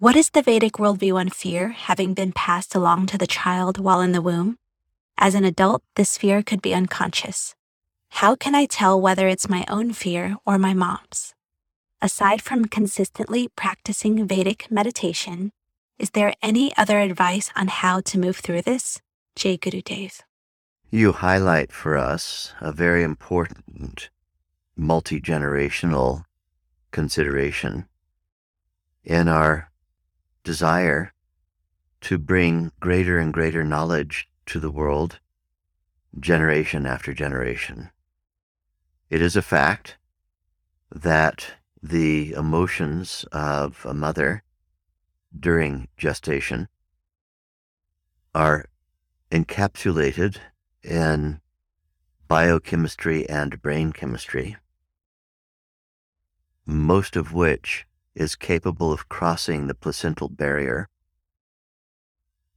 What is the Vedic worldview on fear having been passed along to the child while in the womb? As an adult, this fear could be unconscious. How can I tell whether it's my own fear or my mom's? Aside from consistently practicing Vedic meditation, is there any other advice on how to move through this? Jay Guru Dev. You highlight for us a very important multi generational consideration in our desire to bring greater and greater knowledge to the world generation after generation. It is a fact that the emotions of a mother during gestation are encapsulated in biochemistry and brain chemistry, most of which is capable of crossing the placental barrier,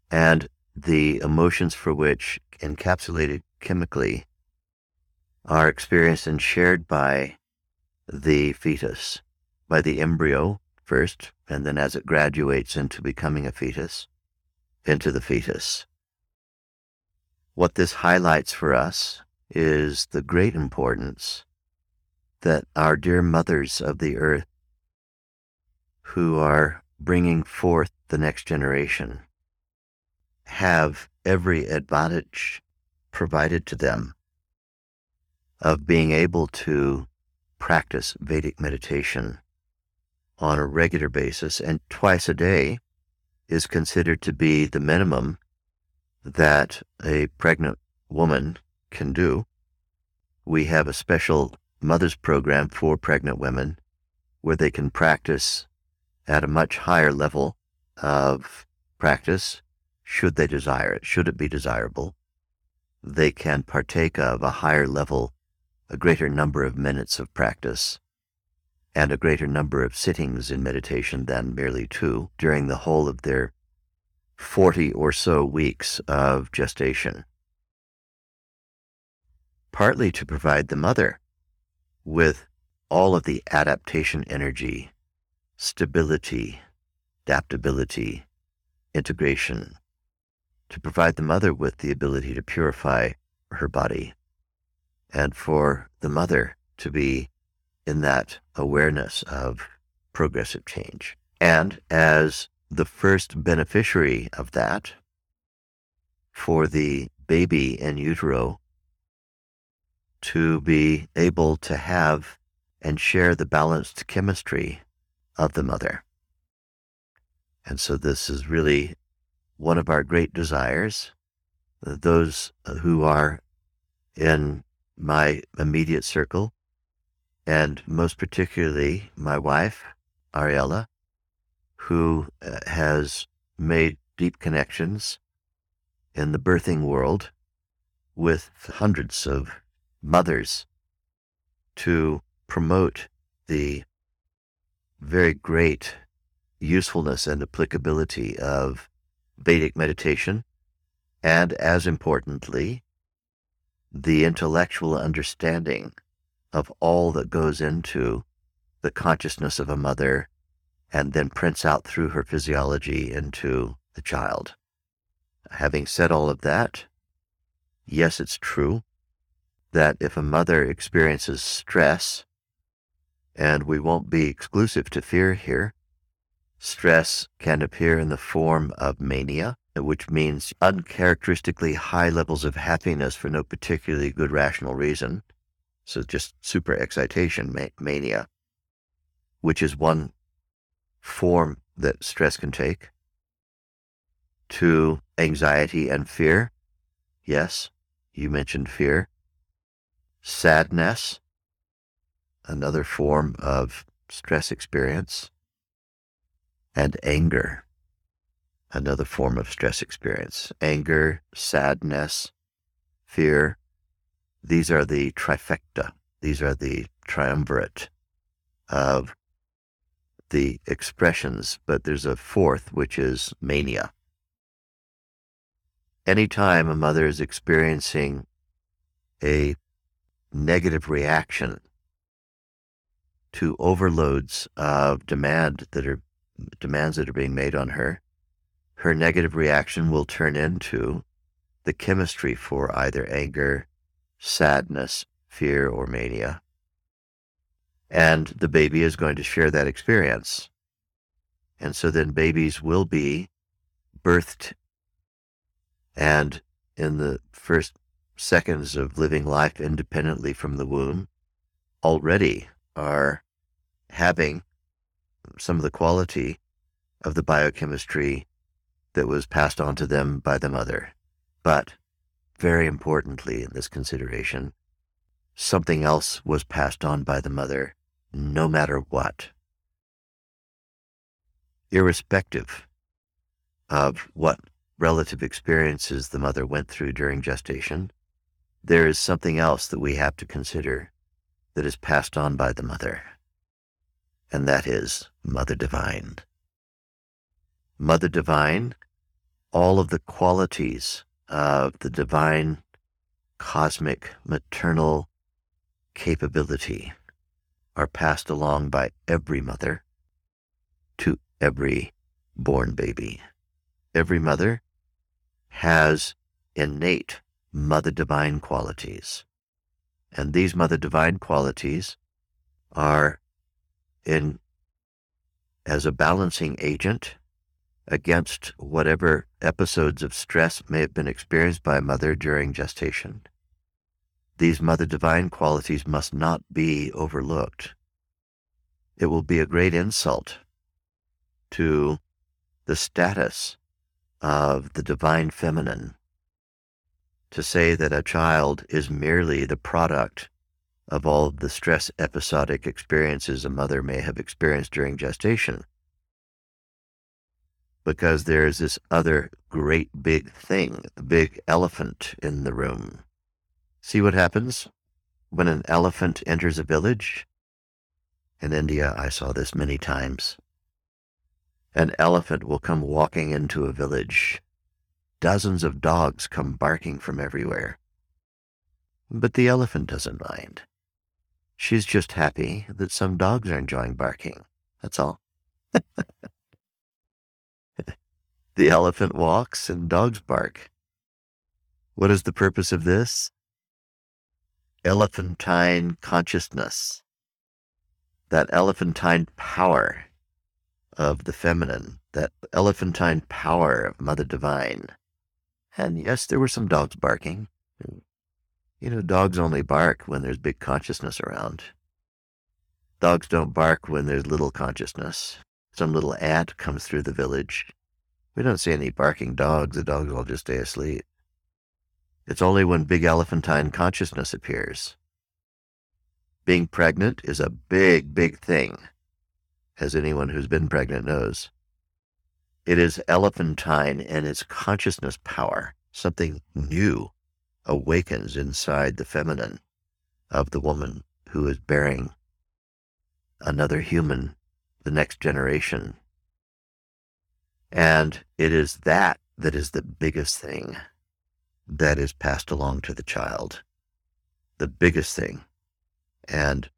and the emotions for which, encapsulated chemically, are experienced and shared by the fetus, by the embryo first, and then as it graduates into becoming a fetus, into the fetus. What this highlights for us is the great importance that our dear mothers of the earth who are bringing forth the next generation have every advantage provided to them of being able to practice Vedic meditation on a regular basis and twice a day is considered to be the minimum that a pregnant woman can do. We have a special mother's program for pregnant women where they can practice at a much higher level of practice, should they desire it, should it be desirable, they can partake of a higher level, a greater number of minutes of practice, and a greater number of sittings in meditation than merely two during the whole of their 40 or so weeks of gestation. Partly to provide the mother with all of the adaptation energy stability, adaptability, integration, to provide the mother with the ability to purify her body, and for the mother to be in that awareness of progressive change. And as the first beneficiary of that, for the baby in utero to be able to have and share the balanced chemistry of the mother. And so this is really one of our great desires. Those who are in my immediate circle, and most particularly my wife, Ariella, who uh, has made deep connections in the birthing world with hundreds of mothers to promote the very great usefulness and applicability of Vedic meditation, and as importantly, the intellectual understanding of all that goes into the consciousness of a mother and then prints out through her physiology into the child. Having said all of that, yes, it's true that if a mother experiences stress, and we won't be exclusive to fear here, stress can appear in the form of mania, which means uncharacteristically high levels of happiness for no particularly good rational reason. So just super excitation, ma- mania, which is one form that stress can take, to anxiety and fear. Yes, you mentioned fear. Sadness, another form of stress experience. And anger, another form of stress experience. Anger, sadness, fear. These are the trifecta. These are the triumvirate of the expressions, but there's a fourth, which is mania. Anytime a mother is experiencing a negative reaction to overloads of demand that are demands that are being made on her, her negative reaction will turn into the chemistry for either anger, sadness, fear, or mania. And the baby is going to share that experience. And so then babies will be birthed and in the first seconds of living life independently from the womb already are having some of the quality of the biochemistry that was passed on to them by the mother. But very importantly in this consideration, something else was passed on by the mother no matter what. Irrespective of what relative experiences the mother went through during gestation, there is something else that we have to consider that is passed on by the mother, and that is Mother Divine. Mother Divine, all of the qualities of the divine cosmic maternal capability are passed along by every mother to every born baby. Every mother has innate mother divine qualities. And these mother divine qualities are in as a balancing agent against whatever episodes of stress may have been experienced by a mother during gestation. These mother divine qualities must not be overlooked. It will be a great insult to the status of the divine feminine to say that a child is merely the product of all the stress episodic experiences a mother may have experienced during gestation. Because there's this other great big thing, the big elephant in the room. See what happens when an elephant enters a village? In India, I saw this many times. An elephant will come walking into a village. Dozens of dogs come barking from everywhere. But the elephant doesn't mind. She's just happy that some dogs are enjoying barking. That's all. the elephant walks and dogs bark. What is the purpose of this? elephantine consciousness, that elephantine power of the feminine, that elephantine power of Mother Divine. And yes, there were some dogs barking. You know, dogs only bark when there's big consciousness around. Dogs don't bark when there's little consciousness. Some little ant comes through the village. We don't see any barking dogs. The dogs all just stay asleep. It's only when big elephantine consciousness appears. Being pregnant is a big, big thing, as anyone who's been pregnant knows. It is elephantine and its consciousness power, something new awakens inside the feminine of the woman who is bearing another human, the next generation. And it is that that is the biggest thing that is passed along to the child. the biggest thing. And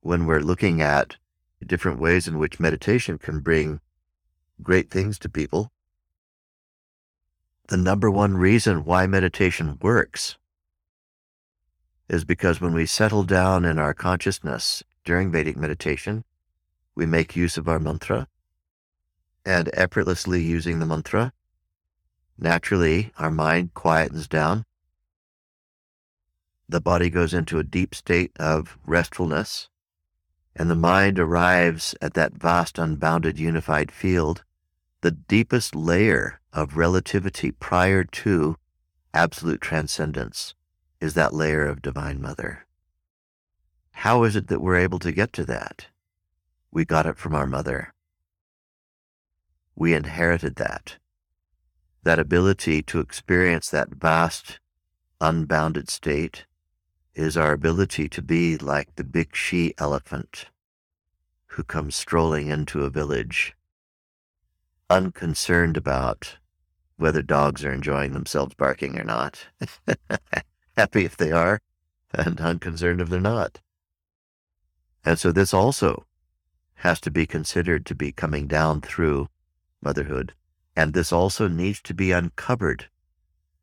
when we're looking at different ways in which meditation can bring great things to people, the number one reason why meditation works is because when we settle down in our consciousness during Vedic meditation, we make use of our mantra and effortlessly using the mantra, naturally our mind quietens down. The body goes into a deep state of restfulness, and the mind arrives at that vast, unbounded, unified field, the deepest layer of relativity prior to absolute transcendence is that layer of Divine Mother. How is it that we're able to get to that? We got it from our mother. We inherited that. That ability to experience that vast, unbounded state is our ability to be like the big she elephant who comes strolling into a village, unconcerned about whether dogs are enjoying themselves barking or not. happy if they are, and unconcerned if they're not. And so this also has to be considered to be coming down through motherhood. And this also needs to be uncovered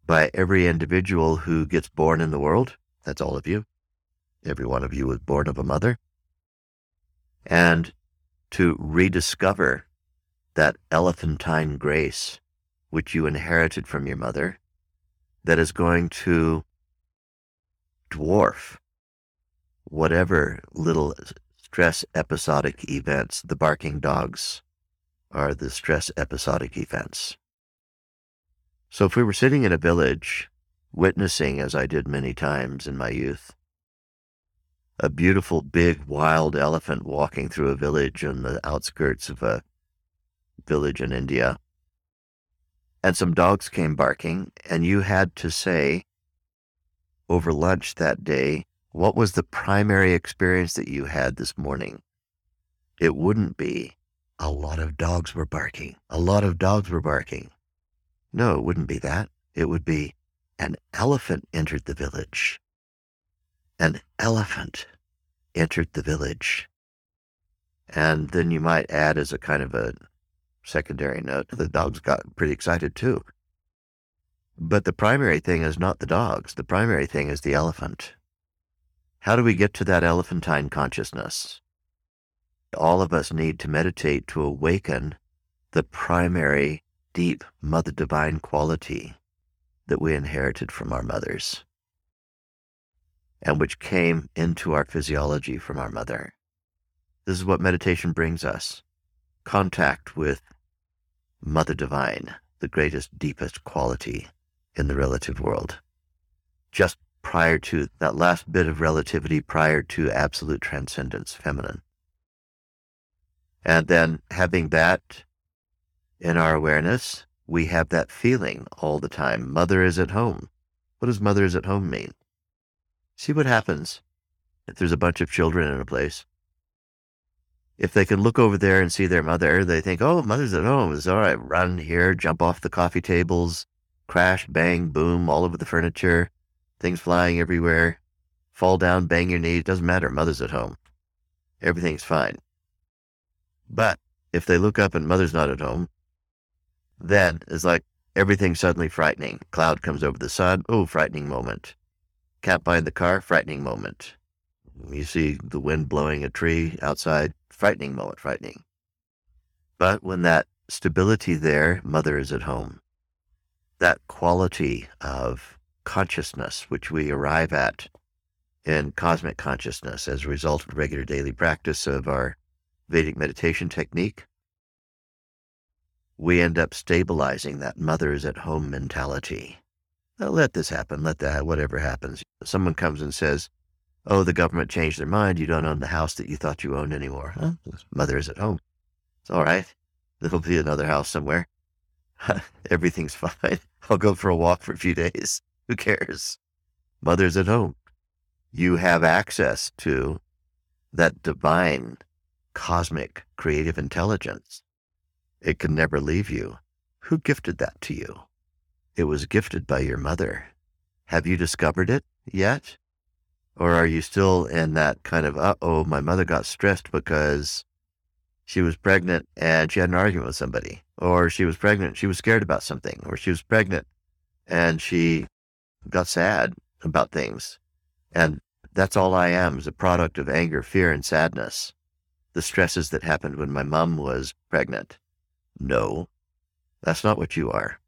by every individual who gets born in the world. That's all of you. Every one of you was born of a mother. And to rediscover that elephantine grace which you inherited from your mother that is going to dwarf whatever little stress episodic events, the barking dogs are the stress episodic events. So if we were sitting in a village, witnessing, as I did many times in my youth, a beautiful big wild elephant walking through a village on the outskirts of a village in India, and some dogs came barking, and you had to say, over lunch that day, what was the primary experience that you had this morning? It wouldn't be a lot of dogs were barking. A lot of dogs were barking. No, it wouldn't be that. It would be an elephant entered the village. An elephant entered the village. And then you might add as a kind of a secondary note, the dogs got pretty excited too. But the primary thing is not the dogs. The primary thing is the elephant. How do we get to that elephantine consciousness? All of us need to meditate to awaken the primary, deep, mother divine quality that we inherited from our mothers and which came into our physiology from our mother. This is what meditation brings us contact with Mother Divine, the greatest, deepest quality in the relative world. Just prior to that last bit of relativity, prior to absolute transcendence, feminine. And then having that in our awareness, we have that feeling all the time. Mother is at home. What does mother is at home mean? See what happens if there's a bunch of children in a place. If they can look over there and see their mother, they think, oh, mother's at home. It's all right. Run here, jump off the coffee tables, crash, bang, boom, all over the furniture, things flying everywhere, fall down, bang your knee. It doesn't matter. Mother's at home. Everything's fine. But if they look up and mother's not at home, then it's like everything's suddenly frightening. Cloud comes over the sun. Oh, frightening moment. Cat behind the car, frightening moment. You see the wind blowing a tree outside, frightening moment, frightening. But when that stability there, mother is at home that quality of consciousness which we arrive at in cosmic consciousness as a result of regular daily practice of our Vedic meditation technique, we end up stabilizing that mother is at home mentality. Now, let this happen, let that, whatever happens. Someone comes and says, Oh, the government changed their mind. You don't own the house that you thought you owned anymore. Huh? Mother is at home. It's all right. There'll be another house somewhere. Everything's fine. I'll go for a walk for a few days. Who cares? Mother's at home. You have access to that divine, cosmic, creative intelligence. It can never leave you. Who gifted that to you? It was gifted by your mother. Have you discovered it yet? Or are you still in that kind of, uh oh, my mother got stressed because she was pregnant and she had an argument with somebody, or she was pregnant, she was scared about something, or she was pregnant and she got sad about things. And that's all I am is a product of anger, fear, and sadness. The stresses that happened when my mom was pregnant. No, that's not what you are.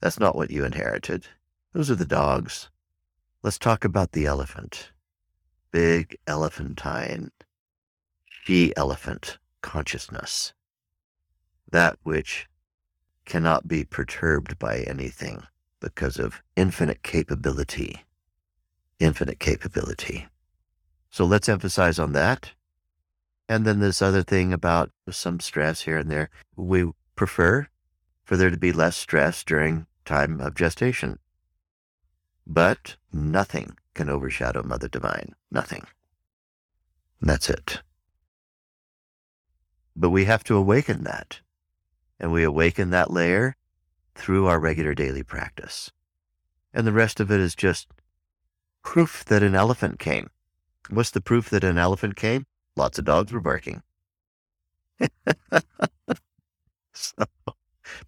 That's not what you inherited. Those are the dogs. Let's talk about the elephant. Big elephantine, she elephant consciousness. That which cannot be perturbed by anything because of infinite capability. Infinite capability. So let's emphasize on that. And then this other thing about some stress here and there. We prefer for there to be less stress during time of gestation. But nothing can overshadow Mother Divine. Nothing. And that's it. But we have to awaken that. And we awaken that layer through our regular daily practice. And the rest of it is just proof that an elephant came. What's the proof that an elephant came? Lots of dogs were barking. so,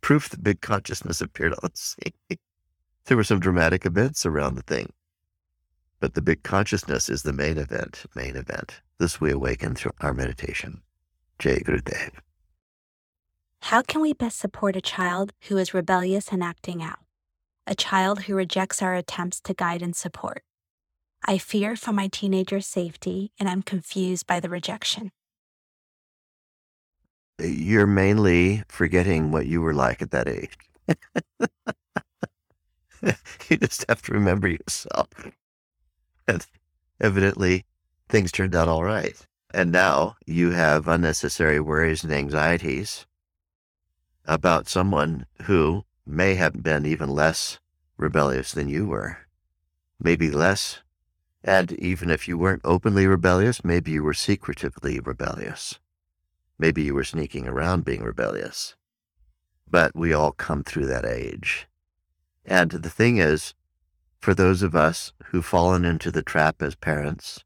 proof that big consciousness appeared on the scene. There were some dramatic events around the thing. But the big consciousness is the main event, main event. This we awaken through our meditation. Jay Gurudev. How can we best support a child who is rebellious and acting out? A child who rejects our attempts to guide and support. I fear for my teenager's safety and I'm confused by the rejection. You're mainly forgetting what you were like at that age. you just have to remember yourself. And evidently, things turned out all right. And now you have unnecessary worries and anxieties about someone who may have been even less rebellious than you were, maybe less. And even if you weren't openly rebellious, maybe you were secretively rebellious. Maybe you were sneaking around being rebellious. But we all come through that age. And the thing is, for those of us who've fallen into the trap as parents,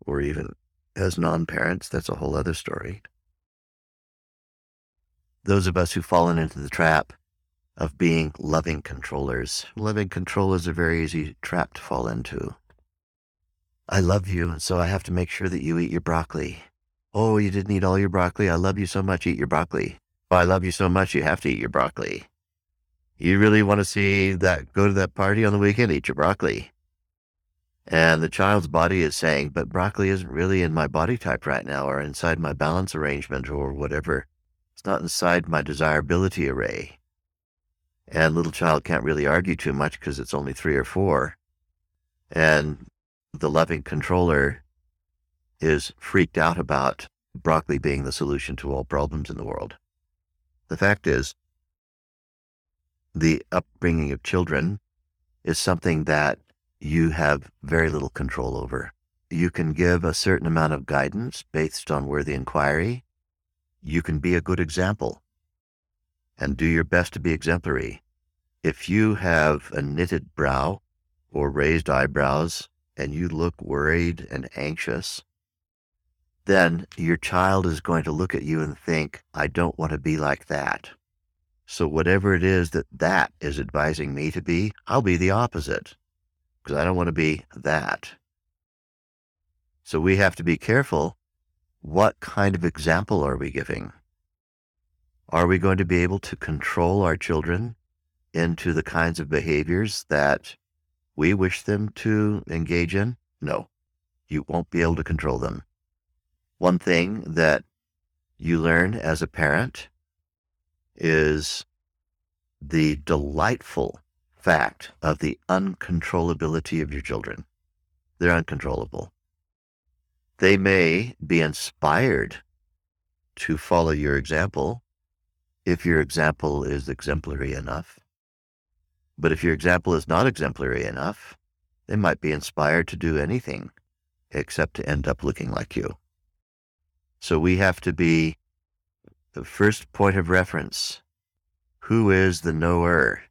or even as non parents, that's a whole other story. Those of us who've fallen into the trap of being loving controllers, loving controllers are very easy trap to fall into. I love you, and so I have to make sure that you eat your broccoli. Oh, you didn't eat all your broccoli? I love you so much, eat your broccoli. Oh, I love you so much, you have to eat your broccoli. You really want to see that, go to that party on the weekend, eat your broccoli. And the child's body is saying, but broccoli isn't really in my body type right now or inside my balance arrangement or whatever. It's not inside my desirability array. And little child can't really argue too much because it's only three or four. And the loving controller is freaked out about broccoli being the solution to all problems in the world. The fact is, the upbringing of children is something that you have very little control over. You can give a certain amount of guidance based on worthy inquiry. You can be a good example and do your best to be exemplary. If you have a knitted brow or raised eyebrows and you look worried and anxious, then your child is going to look at you and think, I don't want to be like that. So whatever it is that that is advising me to be, I'll be the opposite because I don't want to be that. So we have to be careful. What kind of example are we giving? Are we going to be able to control our children into the kinds of behaviors that we wish them to engage in? No, you won't be able to control them. One thing that you learn as a parent is the delightful fact of the uncontrollability of your children. They're uncontrollable. They may be inspired to follow your example if your example is exemplary enough. But if your example is not exemplary enough, they might be inspired to do anything except to end up looking like you. So we have to be the first point of reference. Who is the knower?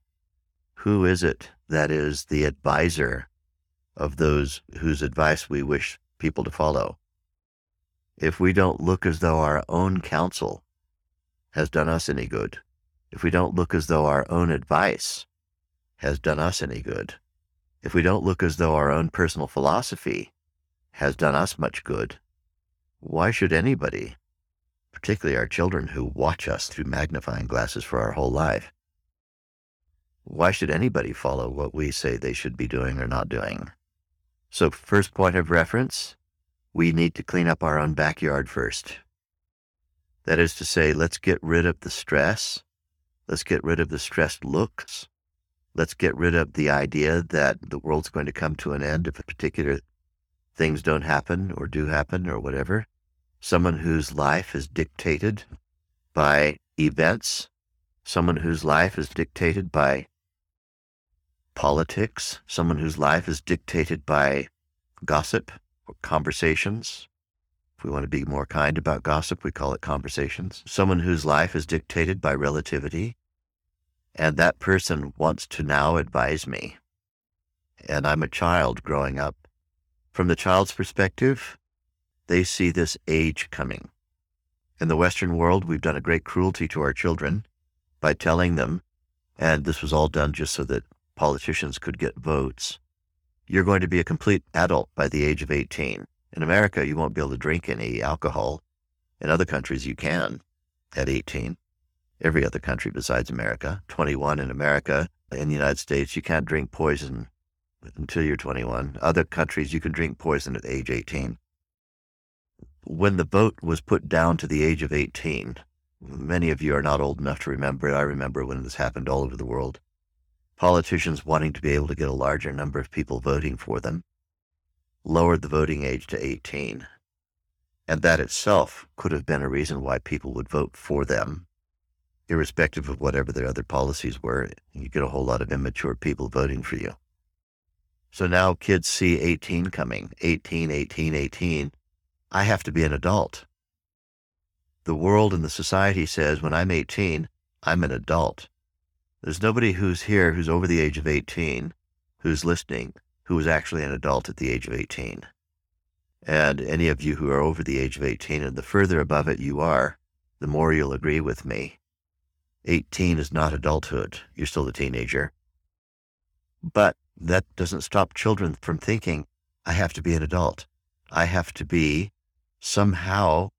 Who is it that is the advisor of those whose advice we wish people to follow, if we don't look as though our own counsel has done us any good, if we don't look as though our own advice has done us any good, if we don't look as though our own personal philosophy has done us much good, why should anybody, particularly our children who watch us through magnifying glasses for our whole life, why should anybody follow what we say they should be doing or not doing? So, first point of reference, we need to clean up our own backyard first. That is to say, let's get rid of the stress. Let's get rid of the stressed looks. Let's get rid of the idea that the world's going to come to an end if particular things don't happen or do happen or whatever. Someone whose life is dictated by events, someone whose life is dictated by politics, someone whose life is dictated by gossip or conversations. If we want to be more kind about gossip, we call it conversations. Someone whose life is dictated by relativity, and that person wants to now advise me. And I'm a child growing up. From the child's perspective, they see this age coming. In the Western world, we've done a great cruelty to our children by telling them, and this was all done just so that politicians could get votes, you're going to be a complete adult by the age of 18. In America, you won't be able to drink any alcohol. In other countries, you can at 18 every other country besides America. 21 in America. In the United States, you can't drink poison until you're 21. Other countries, you can drink poison at age 18. When the vote was put down to the age of 18, many of you are not old enough to remember it. I remember when this happened all over the world. Politicians wanting to be able to get a larger number of people voting for them lowered the voting age to 18. And that itself could have been a reason why people would vote for them irrespective of whatever their other policies were, you get a whole lot of immature people voting for you. So now kids see 18 coming, 18, 18, 18. I have to be an adult. The world and the society says when I'm 18, I'm an adult. There's nobody who's here who's over the age of 18 who's listening who is actually an adult at the age of 18. And any of you who are over the age of 18 and the further above it you are, the more you'll agree with me 18 is not adulthood. You're still a teenager. But that doesn't stop children from thinking, I have to be an adult. I have to be somehow,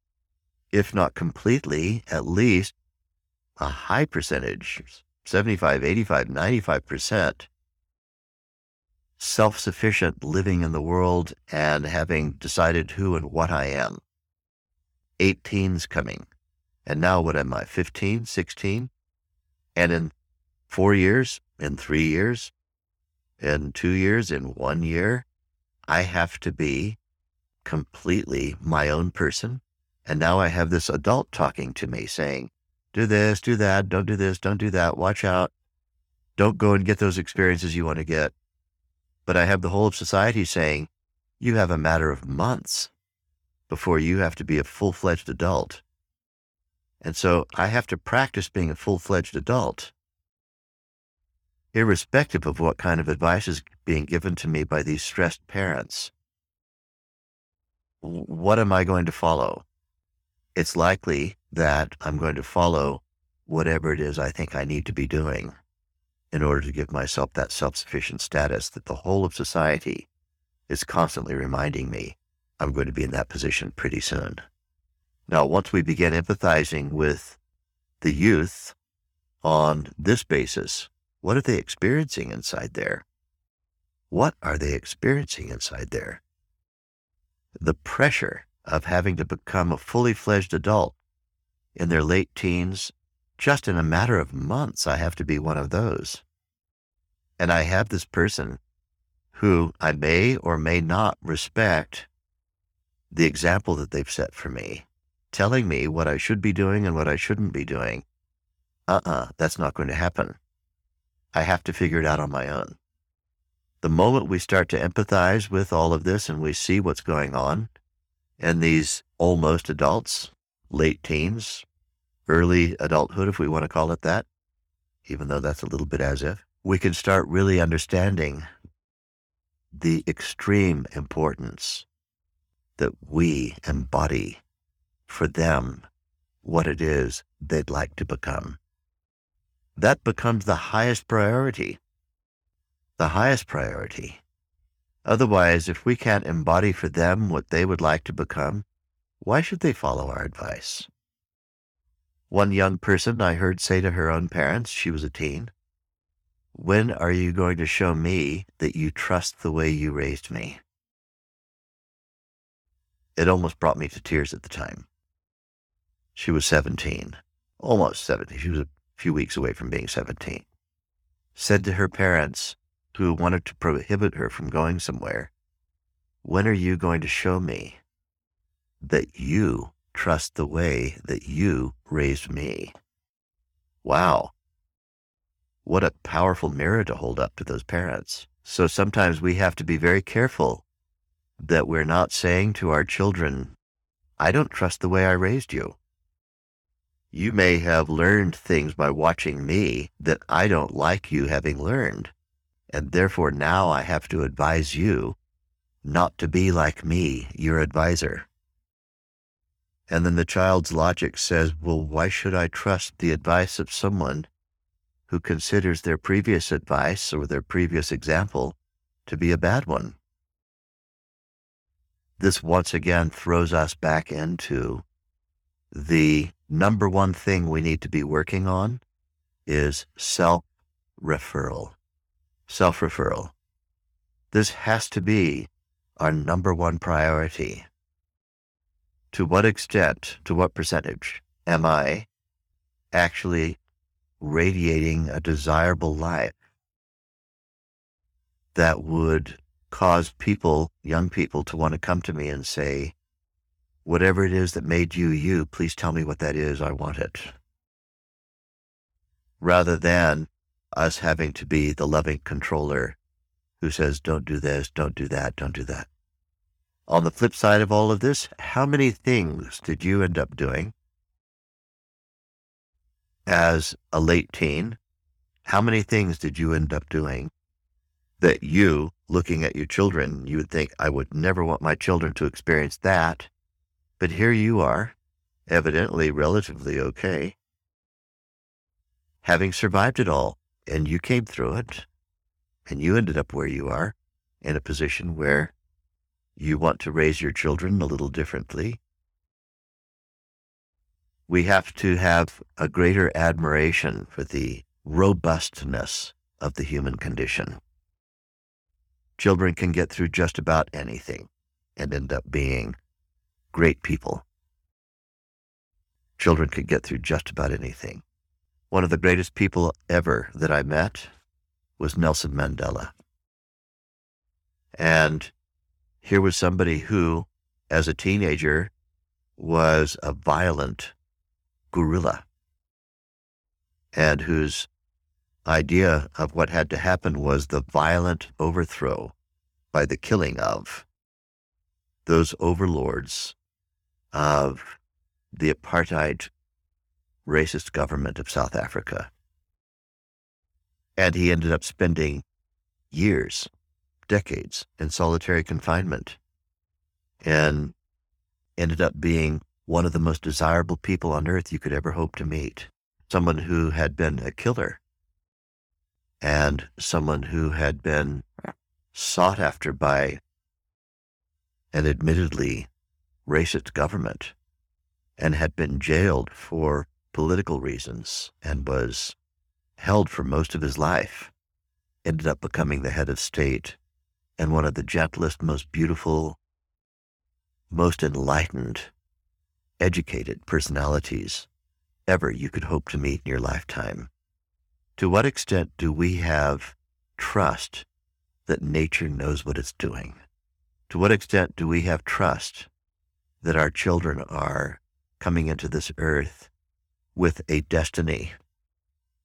if not completely, at least a high percentage, 75, 85, 95% self sufficient living in the world and having decided who and what I am. 18's coming. And now what am I, 15, 16? And in four years, in three years, in two years, in one year, I have to be completely my own person. And now I have this adult talking to me saying, do this, do that, don't do this, don't do that, watch out. Don't go and get those experiences you want to get. But I have the whole of society saying, you have a matter of months before you have to be a full fledged adult. And so I have to practice being a full fledged adult, irrespective of what kind of advice is being given to me by these stressed parents. What am I going to follow? It's likely that I'm going to follow whatever it is I think I need to be doing in order to give myself that self sufficient status that the whole of society is constantly reminding me I'm going to be in that position pretty soon. Now, once we begin empathizing with the youth on this basis, what are they experiencing inside there? What are they experiencing inside there? The pressure of having to become a fully fledged adult in their late teens, just in a matter of months, I have to be one of those. And I have this person who I may or may not respect the example that they've set for me telling me what I should be doing and what I shouldn't be doing. Uh uh-uh, uh, that's not going to happen. I have to figure it out on my own. The moment we start to empathize with all of this and we see what's going on, and these almost adults, late teens, early adulthood, if we want to call it that, even though that's a little bit as if, we can start really understanding the extreme importance that we embody for them what it is they'd like to become. That becomes the highest priority. The highest priority. Otherwise, if we can't embody for them what they would like to become, why should they follow our advice? One young person I heard say to her own parents, she was a teen, When are you going to show me that you trust the way you raised me? It almost brought me to tears at the time. She was 17, almost 17. She was a few weeks away from being 17. Said to her parents, who wanted to prohibit her from going somewhere, When are you going to show me that you trust the way that you raised me? Wow. What a powerful mirror to hold up to those parents. So sometimes we have to be very careful that we're not saying to our children, I don't trust the way I raised you. You may have learned things by watching me that I don't like you having learned. And therefore now I have to advise you not to be like me, your advisor. And then the child's logic says, well, why should I trust the advice of someone who considers their previous advice or their previous example to be a bad one? This once again throws us back into the number one thing we need to be working on is self referral self referral. This has to be our number one priority. To what extent, to what percentage am I actually radiating a desirable life that would cause people, young people, to want to come to me and say, whatever it is that made you you, please tell me what that is. I want it. Rather than us having to be the loving controller who says, don't do this, don't do that, don't do that. On the flip side of all of this, how many things did you end up doing as a late teen? How many things did you end up doing that you, looking at your children, you would think, I would never want my children to experience that. But here you are, evidently relatively okay, having survived it all and you came through it and you ended up where you are in a position where you want to raise your children a little differently. We have to have a greater admiration for the robustness of the human condition. Children can get through just about anything and end up being great people. Children can get through just about anything. One of the greatest people ever that I met was Nelson Mandela. And here was somebody who, as a teenager, was a violent guerrilla and whose idea of what had to happen was the violent overthrow by the killing of those overlords of the apartheid racist government of South Africa. And he ended up spending years, decades in solitary confinement and ended up being one of the most desirable people on earth you could ever hope to meet. Someone who had been a killer and someone who had been sought after by an admittedly racist government and had been jailed for political reasons and was held for most of his life, ended up becoming the head of state and one of the gentlest, most beautiful, most enlightened, educated personalities ever you could hope to meet in your lifetime. To what extent do we have trust that nature knows what it's doing? To what extent do we have trust that our children are coming into this earth with a destiny.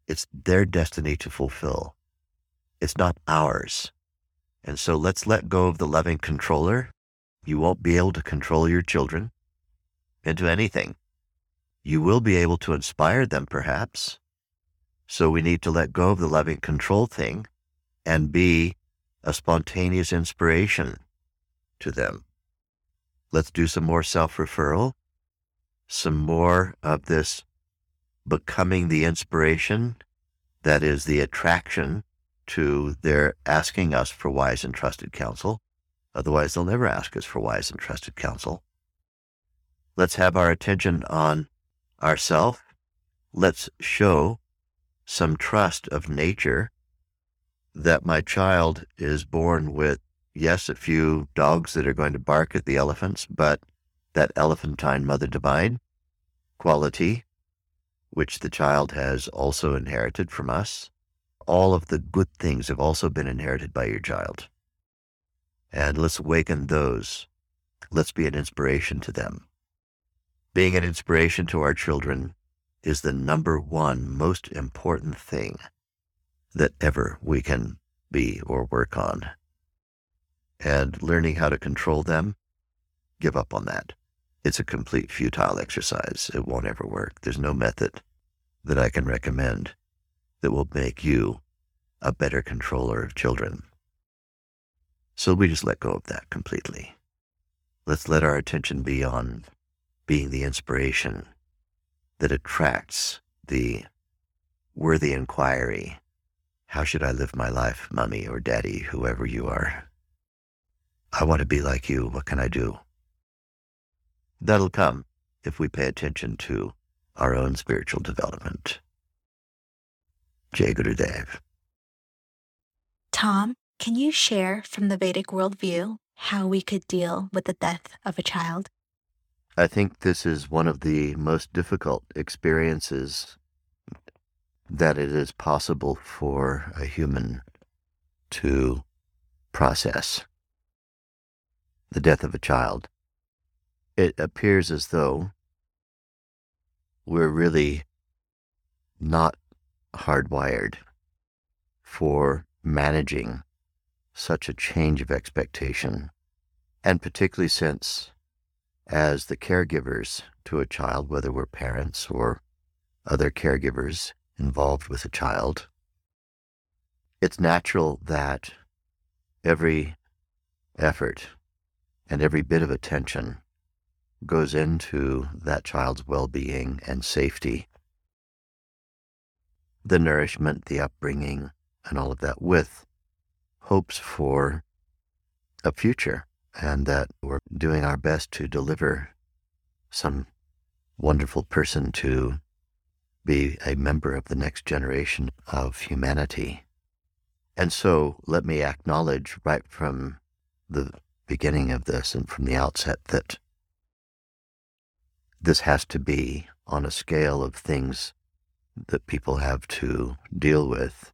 It's their destiny to fulfill. It's not ours. And so let's let go of the loving controller. You won't be able to control your children into anything. You will be able to inspire them, perhaps. So we need to let go of the loving control thing and be a spontaneous inspiration to them. Let's do some more self referral, some more of this becoming the inspiration that is the attraction to their asking us for wise and trusted counsel. Otherwise, they'll never ask us for wise and trusted counsel. Let's have our attention on ourself. Let's show some trust of nature that my child is born with, yes, a few dogs that are going to bark at the elephants, but that elephantine mother divine quality, which the child has also inherited from us. All of the good things have also been inherited by your child. And let's awaken those. Let's be an inspiration to them. Being an inspiration to our children is the number one most important thing that ever we can be or work on. And learning how to control them, give up on that. It's a complete futile exercise. It won't ever work. There's no method that I can recommend that will make you a better controller of children. So we just let go of that completely. Let's let our attention be on being the inspiration that attracts the worthy inquiry. How should I live my life, mummy or daddy, whoever you are? I want to be like you. What can I do? That'll come if we pay attention to our own spiritual development. Jay Gurudev. Thom, can you share from the Vedic worldview how we could deal with the death of a child? I think this is one of the most difficult experiences that it is possible for a human to process the death of a child. It appears as though we're really not hardwired for managing such a change of expectation, and particularly since as the caregivers to a child, whether we're parents or other caregivers involved with a child, it's natural that every effort and every bit of attention goes into that child's well being and safety. The nourishment, the upbringing, and all of that with hopes for a future and that we're doing our best to deliver some wonderful person to be a member of the next generation of humanity. And so let me acknowledge right from the beginning of this and from the outset that this has to be on a scale of things that people have to deal with,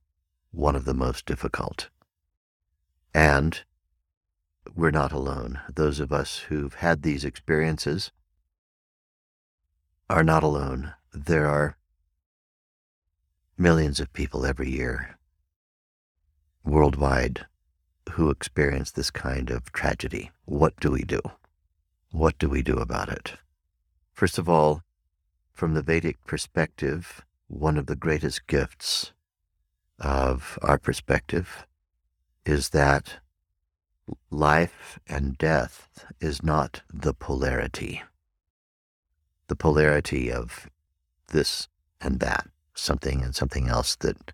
one of the most difficult. And we're not alone. Those of us who've had these experiences are not alone. There are millions of people every year worldwide who experience this kind of tragedy. What do we do? What do we do about it? First of all, from the Vedic perspective, one of the greatest gifts of our perspective is that life and death is not the polarity, the polarity of this and that, something and something else that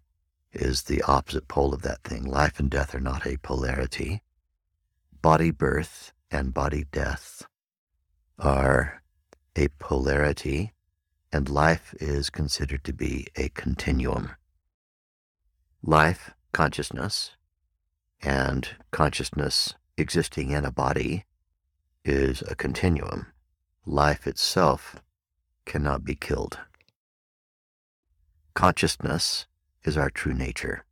is the opposite pole of that thing. Life and death are not a polarity. Body birth and body death are a polarity, and life is considered to be a continuum. Life, consciousness, and consciousness existing in a body is a continuum. Life itself cannot be killed. Consciousness is our true nature.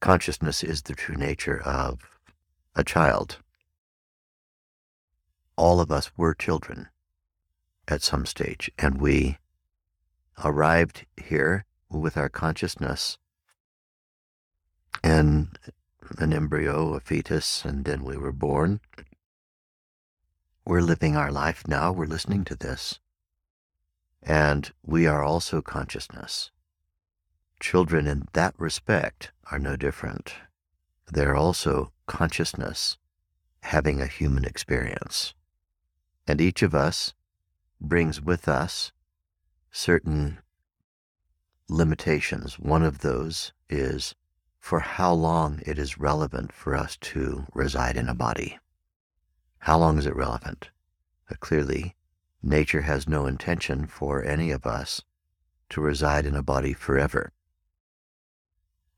Consciousness is the true nature of a child. All of us were children at some stage, and we arrived here with our consciousness and an embryo, a fetus, and then we were born. We're living our life now. We're listening to this. And we are also consciousness. Children, in that respect, are no different. They're also consciousness having a human experience. And each of us brings with us certain limitations. One of those is for how long it is relevant for us to reside in a body. How long is it relevant? But clearly, nature has no intention for any of us to reside in a body forever.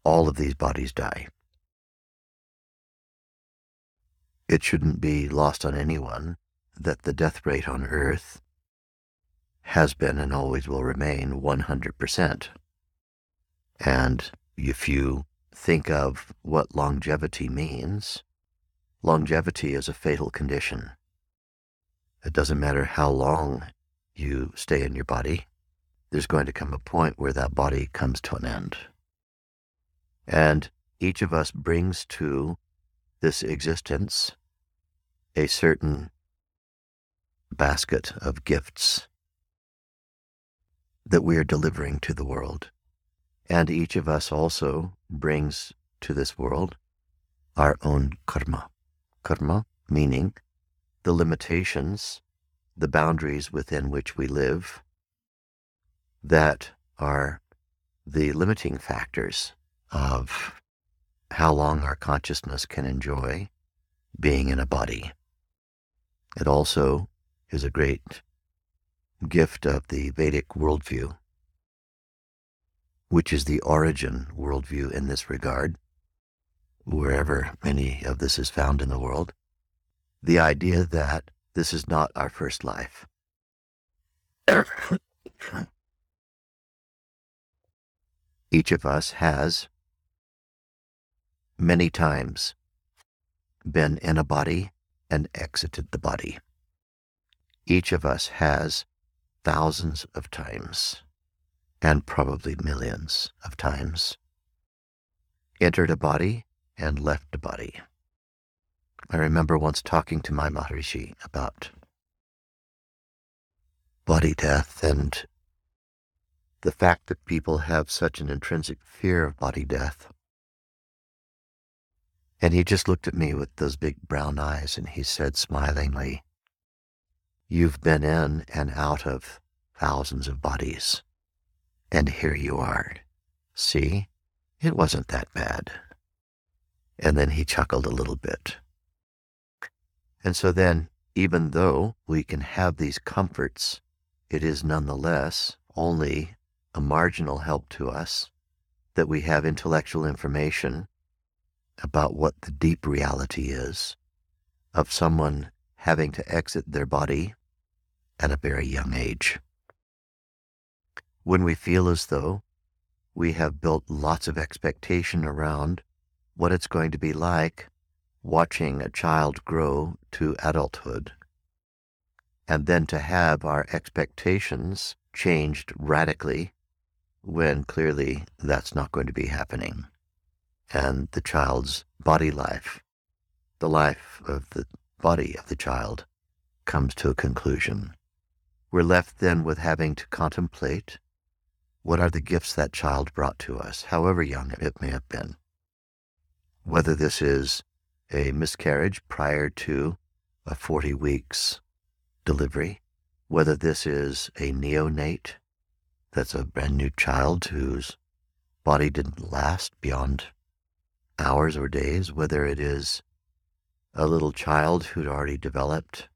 All of these bodies die. It shouldn't be lost on anyone that the death rate on Earth has been and always will remain 100%. And if you think of what longevity means, longevity is a fatal condition. It doesn't matter how long you stay in your body, there's going to come a point where that body comes to an end. And each of us brings to this existence a certain basket of gifts that we are delivering to the world. And each of us also brings to this world our own karma. Karma meaning the limitations, the boundaries within which we live that are the limiting factors of how long our consciousness can enjoy being in a body. It also is a great gift of the Vedic worldview, which is the origin worldview in this regard, wherever any of this is found in the world. The idea that this is not our first life. Each of us has many times been in a body and exited the body. Each of us has thousands of times, and probably millions of times, entered a body and left a body. I remember once talking to my Maharishi about body death and the fact that people have such an intrinsic fear of body death. And he just looked at me with those big brown eyes and he said smilingly, You've been in and out of thousands of bodies. And here you are. See, it wasn't that bad. And then he chuckled a little bit. And so then, even though we can have these comforts, it is nonetheless only a marginal help to us that we have intellectual information about what the deep reality is of someone having to exit their body at a very young age. When we feel as though we have built lots of expectation around what it's going to be like watching a child grow to adulthood, and then to have our expectations changed radically when clearly that's not going to be happening. And the child's body life, the life of the body of the child, comes to a conclusion. We're left then with having to contemplate what are the gifts that child brought to us, however young it may have been. Whether this is a miscarriage prior to a 40 weeks delivery, whether this is a neonate that's a brand new child whose body didn't last beyond hours or days, whether it is a little child who'd already developed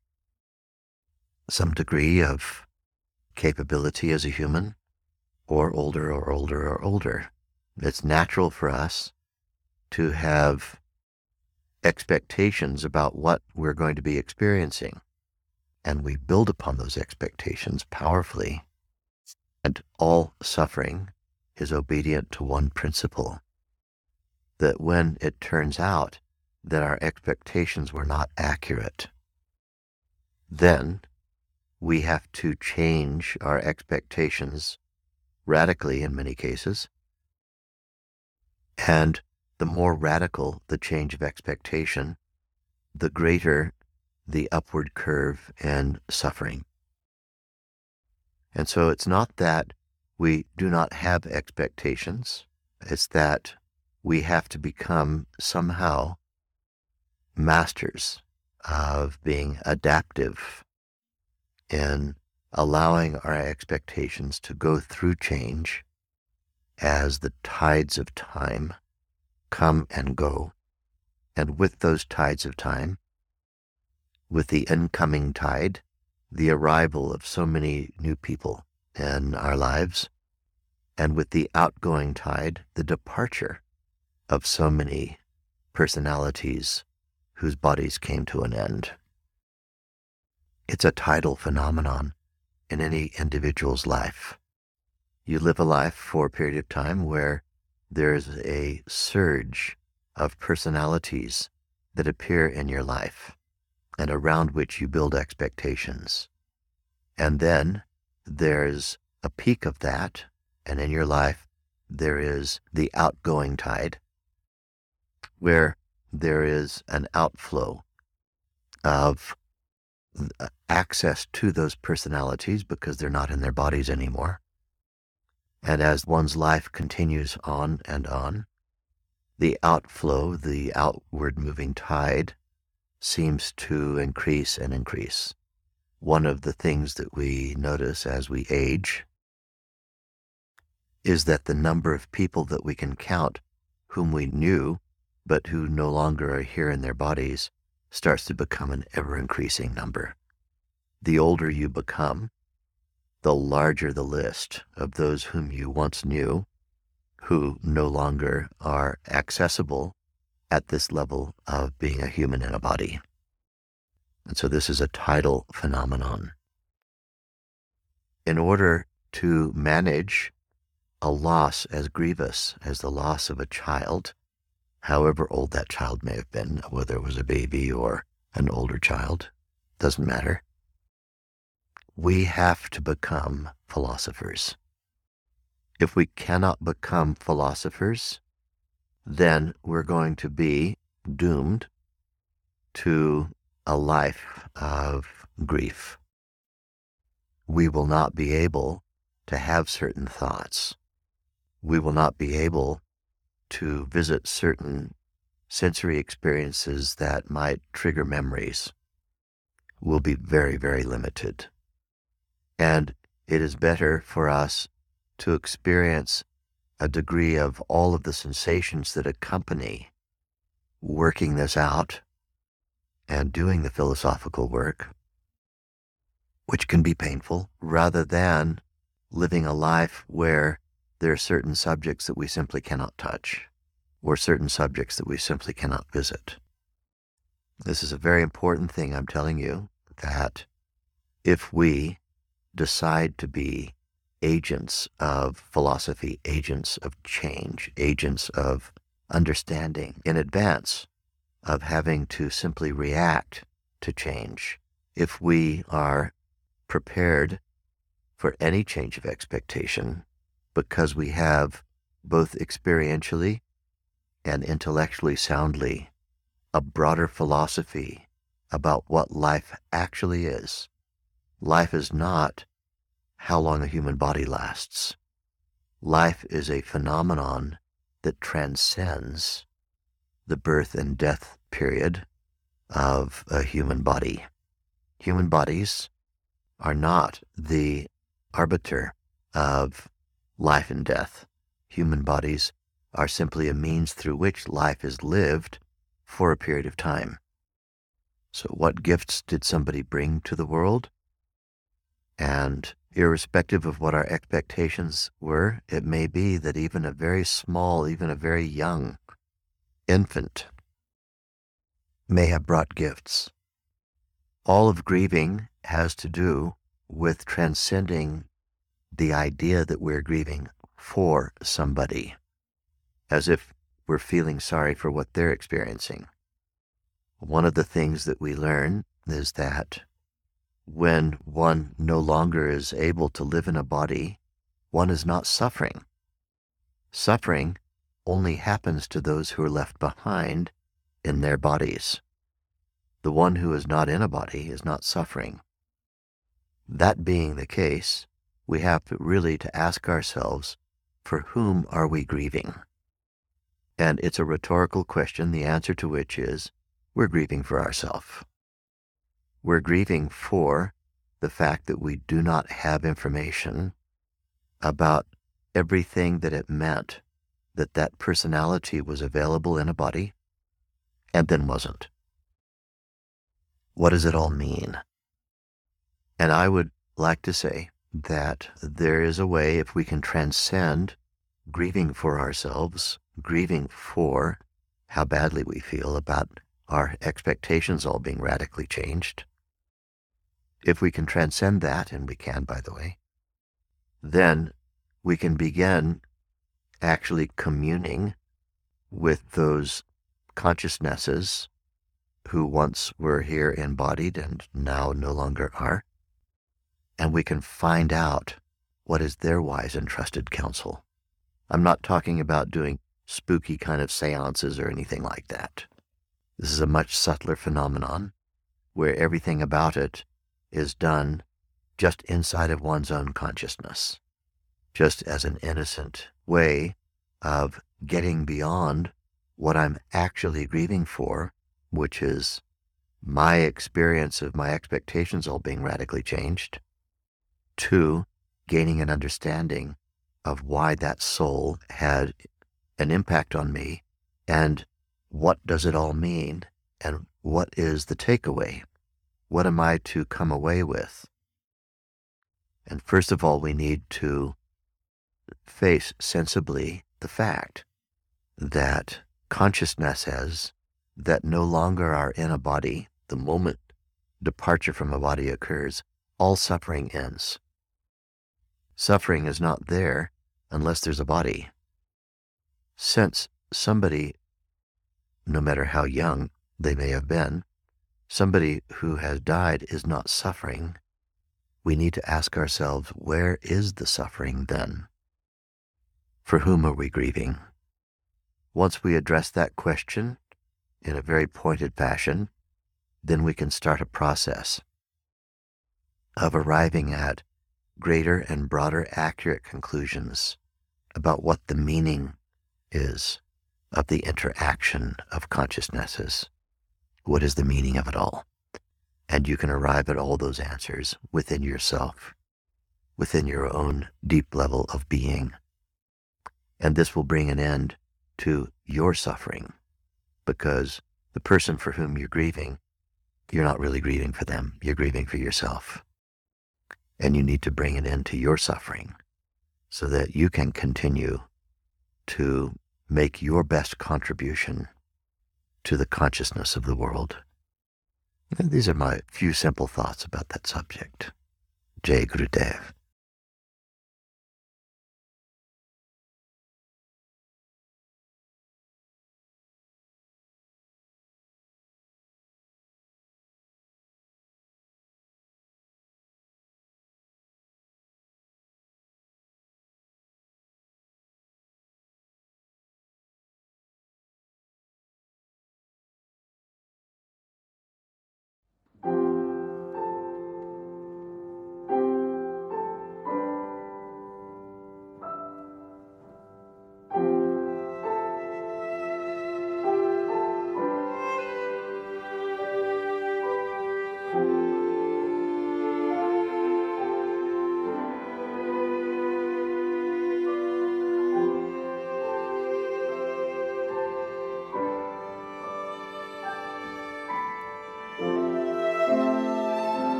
some degree of capability as a human, or older or older or older. It's natural for us to have expectations about what we're going to be experiencing. And we build upon those expectations powerfully. And all suffering is obedient to one principle that when it turns out that our expectations were not accurate, then we have to change our expectations radically in many cases. And the more radical the change of expectation, the greater the upward curve and suffering. And so it's not that we do not have expectations, it's that we have to become somehow masters of being adaptive in allowing our expectations to go through change as the tides of time come and go. And with those tides of time, with the incoming tide, the arrival of so many new people in our lives, and with the outgoing tide, the departure of so many personalities whose bodies came to an end. It's a tidal phenomenon in any individual's life. You live a life for a period of time where there's a surge of personalities that appear in your life and around which you build expectations. And then there's a peak of that, and in your life there is the outgoing tide where there is an outflow of access to those personalities because they're not in their bodies anymore. And as one's life continues on and on, the outflow, the outward moving tide, seems to increase and increase. One of the things that we notice as we age is that the number of people that we can count whom we knew but who no longer are here in their bodies starts to become an ever increasing number. The older you become, the larger the list of those whom you once knew who no longer are accessible at this level of being a human in a body. And so this is a tidal phenomenon. In order to manage a loss as grievous as the loss of a child, however old that child may have been, whether it was a baby or an older child, doesn't matter. We have to become philosophers. If we cannot become philosophers, then we're going to be doomed to a life of grief. We will not be able to have certain thoughts. We will not be able to visit certain sensory experiences that might trigger memories will be very, very limited. And it is better for us to experience a degree of all of the sensations that accompany working this out and doing the philosophical work, which can be painful, rather than living a life where there are certain subjects that we simply cannot touch or certain subjects that we simply cannot visit. This is a very important thing I'm telling you that if we decide to be agents of philosophy, agents of change, agents of understanding in advance of having to simply react to change, if we are prepared for any change of expectation, because we have both experientially and intellectually soundly a broader philosophy about what life actually is. Life is not how long a human body lasts. Life is a phenomenon that transcends the birth and death period of a human body. Human bodies are not the arbiter of life and death. Human bodies are simply a means through which life is lived for a period of time. So, what gifts did somebody bring to the world? And irrespective of what our expectations were, it may be that even a very small, even a very young infant may have brought gifts. All of grieving has to do with transcending the idea that we're grieving for somebody, as if we're feeling sorry for what they're experiencing. One of the things that we learn is that when one no longer is able to live in a body, one is not suffering. Suffering only happens to those who are left behind in their bodies. The one who is not in a body is not suffering. That being the case, we have really to ask ourselves, for whom are we grieving? And it's a rhetorical question, the answer to which is, we're grieving for ourselves. We're grieving for the fact that we do not have information about everything that it meant that that personality was available in a body and then wasn't. What does it all mean? And I would like to say that there is a way, if we can transcend grieving for ourselves, grieving for how badly we feel about our expectations all being radically changed, if we can transcend that, and we can, by the way, then we can begin actually communing with those consciousnesses who once were here embodied and now no longer are. And we can find out what is their wise and trusted counsel. I'm not talking about doing spooky kind of seances or anything like that. This is a much subtler phenomenon where everything about it is done just inside of one's own consciousness, just as an innocent way of getting beyond what I'm actually grieving for, which is my experience of my expectations all being radically changed, to gaining an understanding of why that soul had an impact on me and what does it all mean and what is the takeaway what am I to come away with? And first of all, we need to face sensibly the fact that consciousness has that no longer are in a body, the moment departure from a body occurs, all suffering ends. Suffering is not there unless there's a body. Since somebody, no matter how young they may have been, somebody who has died is not suffering, we need to ask ourselves, where is the suffering then? For whom are we grieving? Once we address that question in a very pointed fashion, then we can start a process of arriving at greater and broader accurate conclusions about what the meaning is of the interaction of consciousnesses. What is the meaning of it all? And you can arrive at all those answers within yourself, within your own deep level of being. And this will bring an end to your suffering because the person for whom you're grieving, you're not really grieving for them, you're grieving for yourself. And you need to bring it into your suffering so that you can continue to make your best contribution to the consciousness of the world. And these are my few simple thoughts about that subject. Jay Guru Dev.